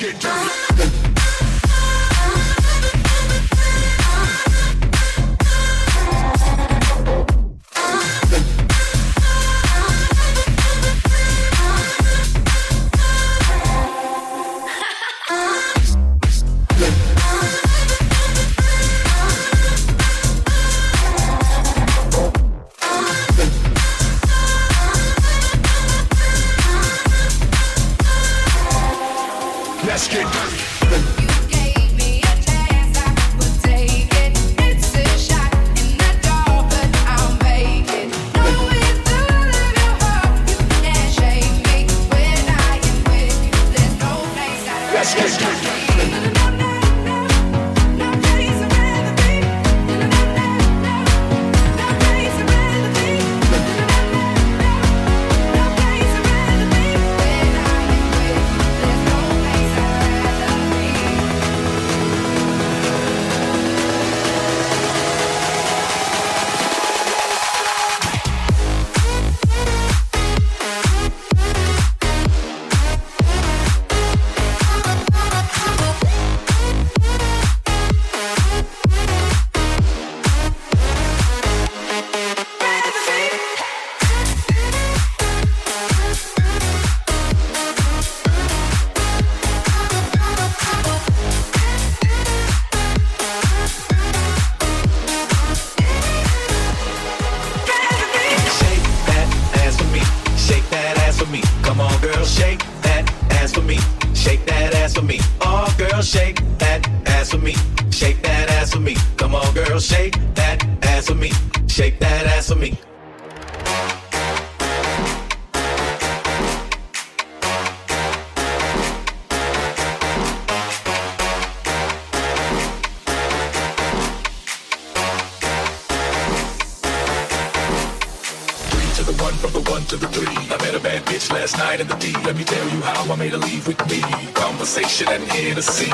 get dirty. Girl, shake that ass for me. Shake that ass for me. last night in the D. Let me tell you how I made a leave with me. Conversation and Hennessy.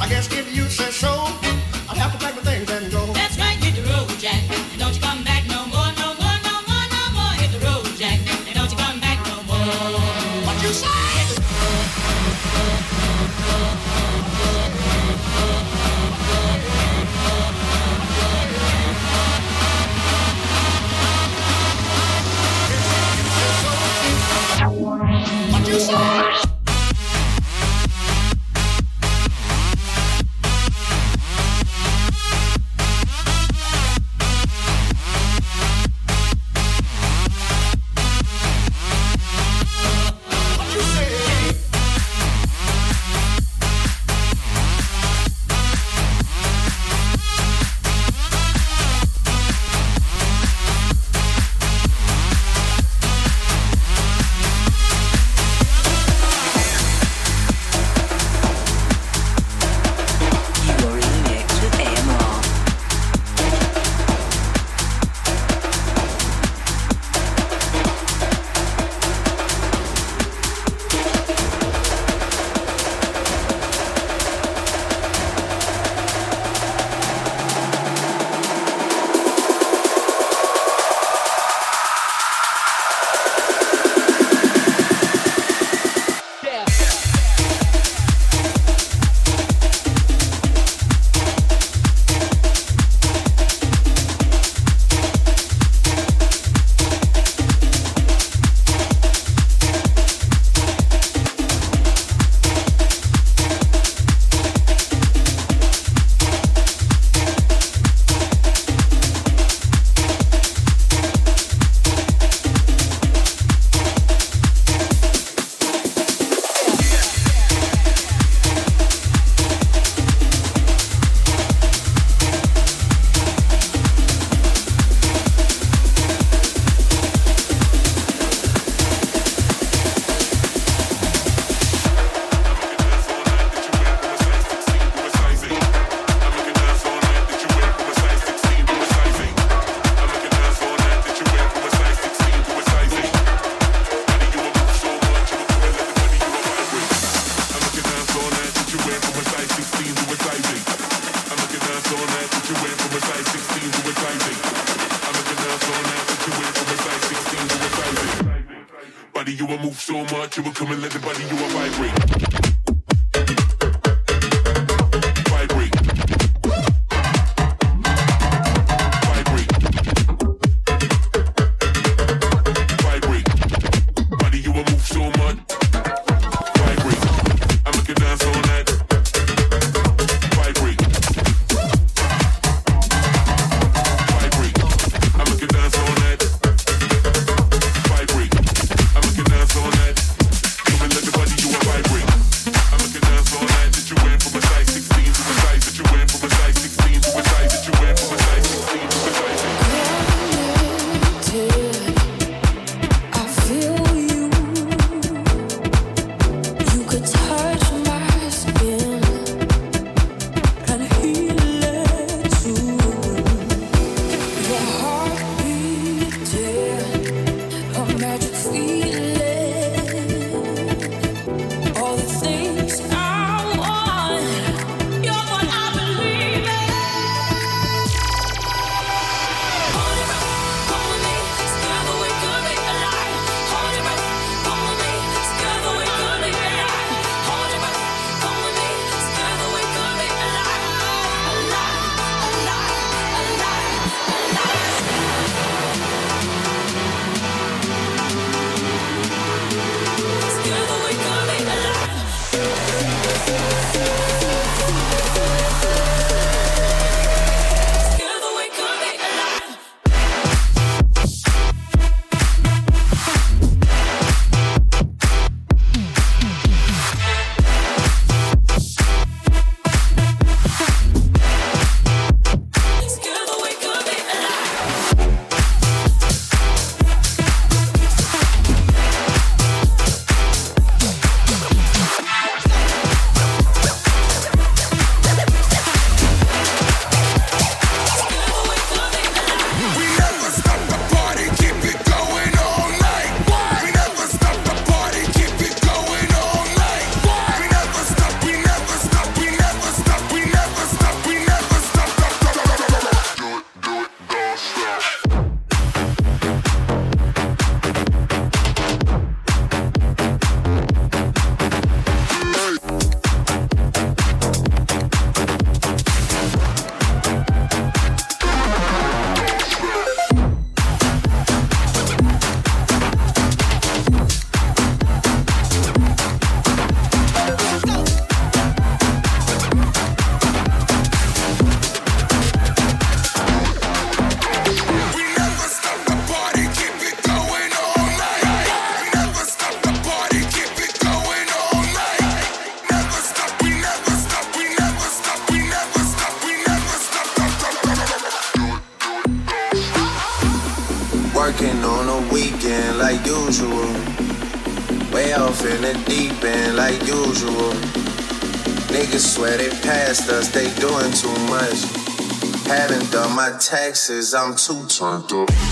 I guess if you say so. Taxes, I'm too turned up.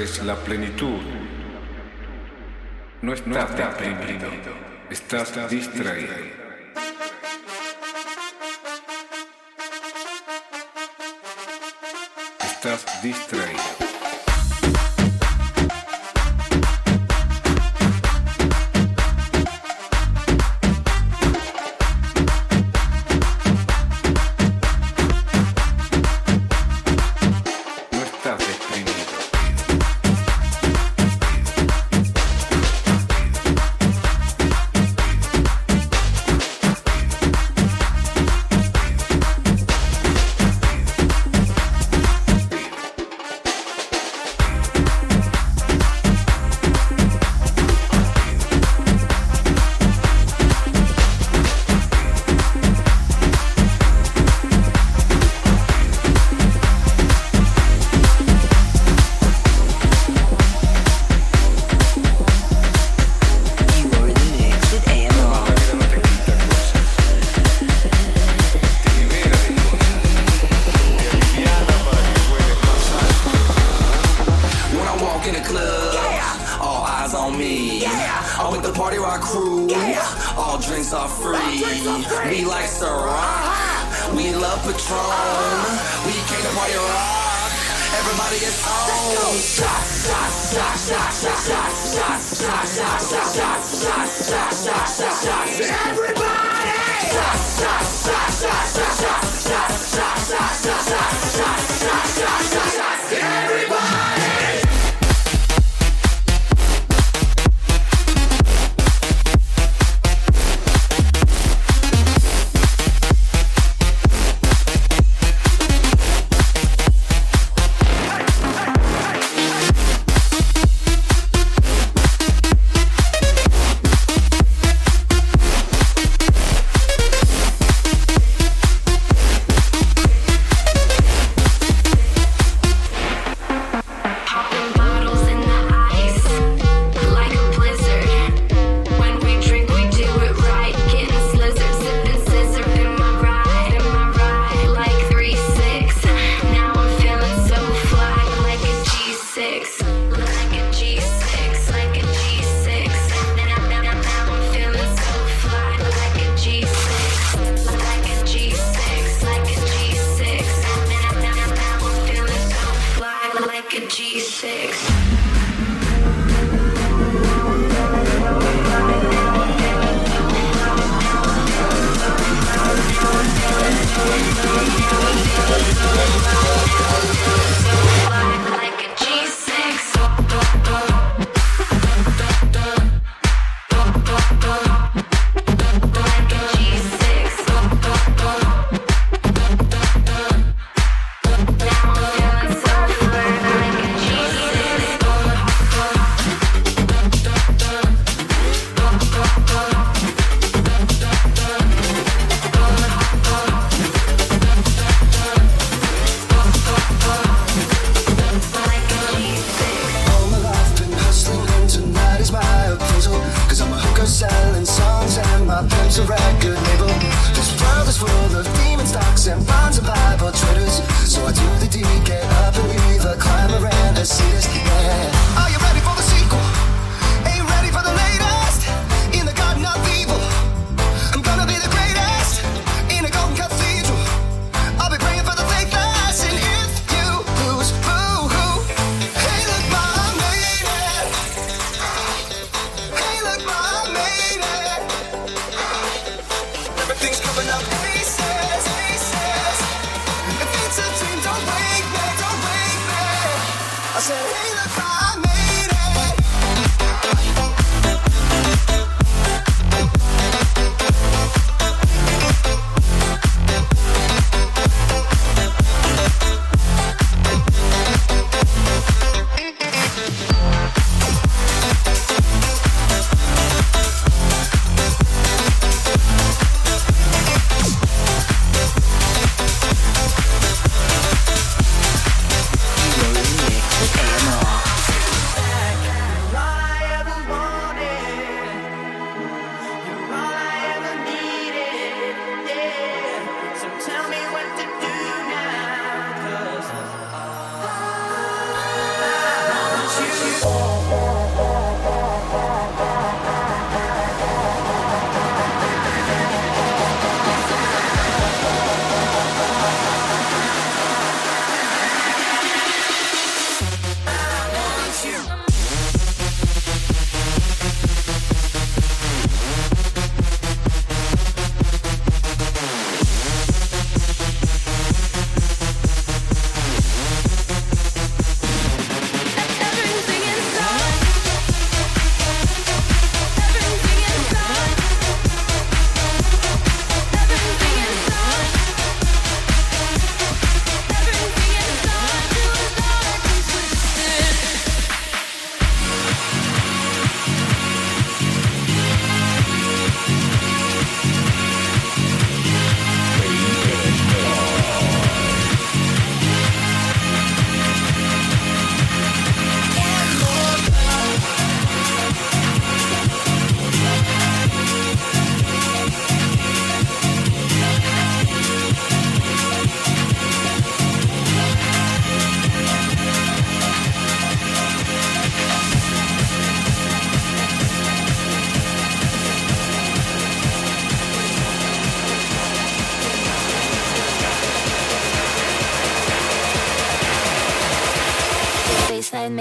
es la plenitud. No estás deprimido, estás distraído. Estás distraído. Ciroc. We love Patron. We came to party rock. Everybody is on. Shots, shots, shots, shots, shots, shots, shots, shots, shots, shots, shots, shots, shots, shots, shots. Everybody. Shots, shots, shots, shots, shots, shots, shots, shots, shots, shots, shots, shots, shots, shots,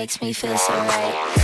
makes me feel so right.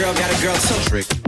Girl got a girl so Trick.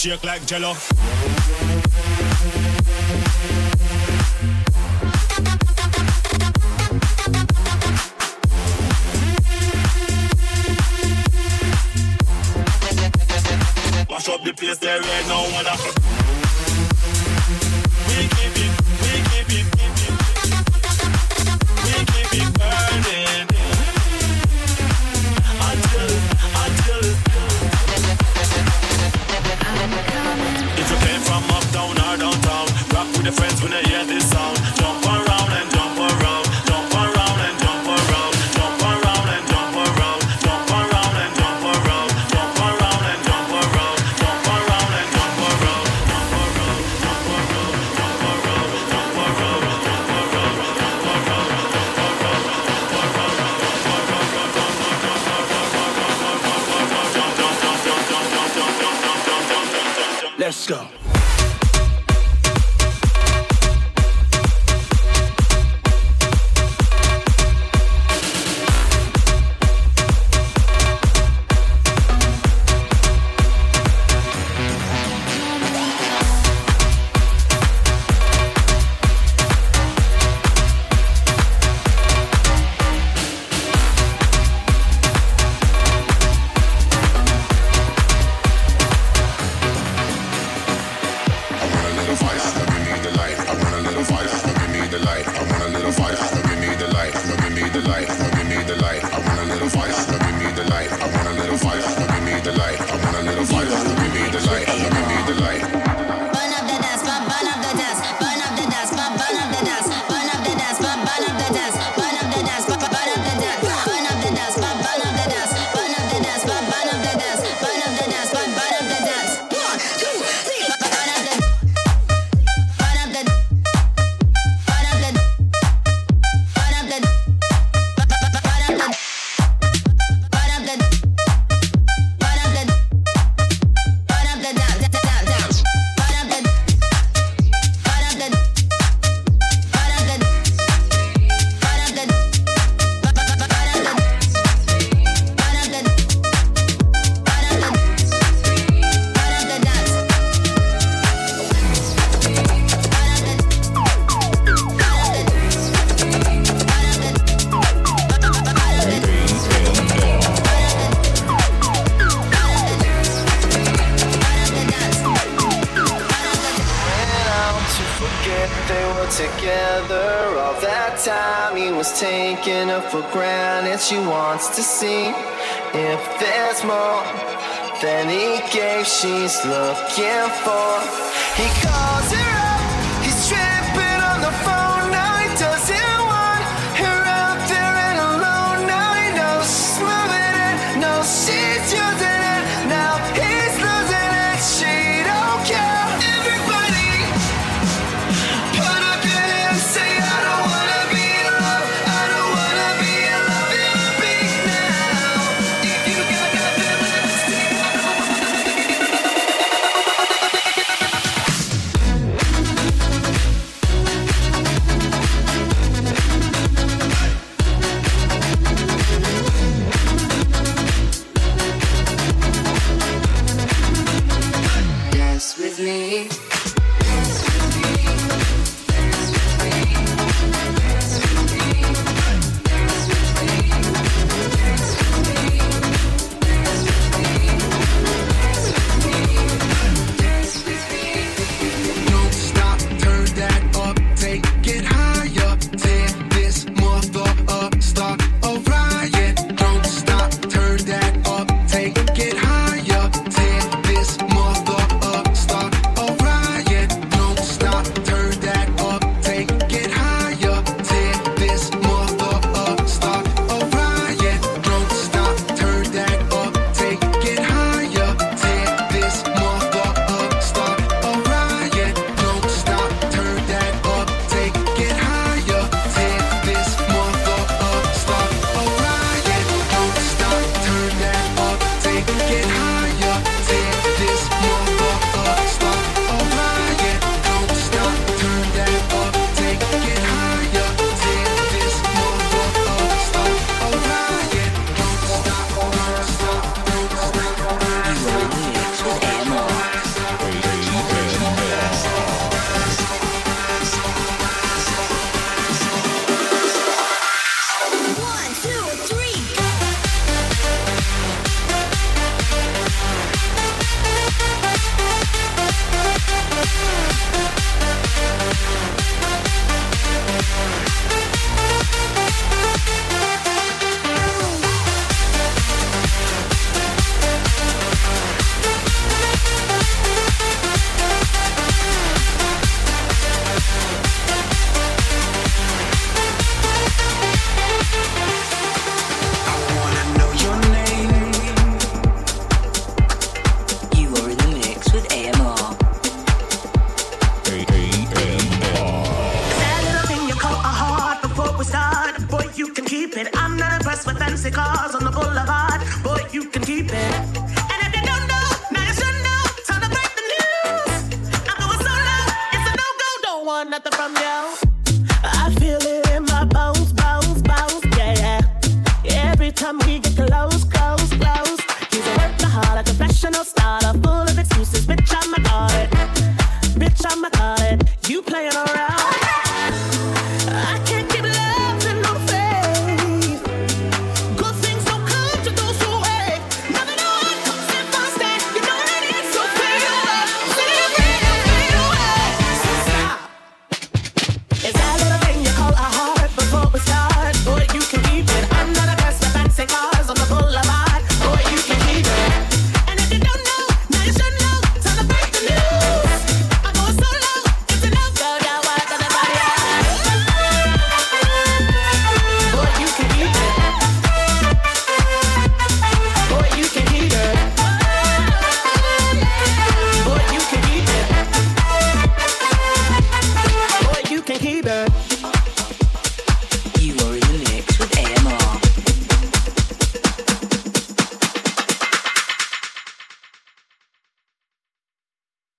shake like jello. Looking for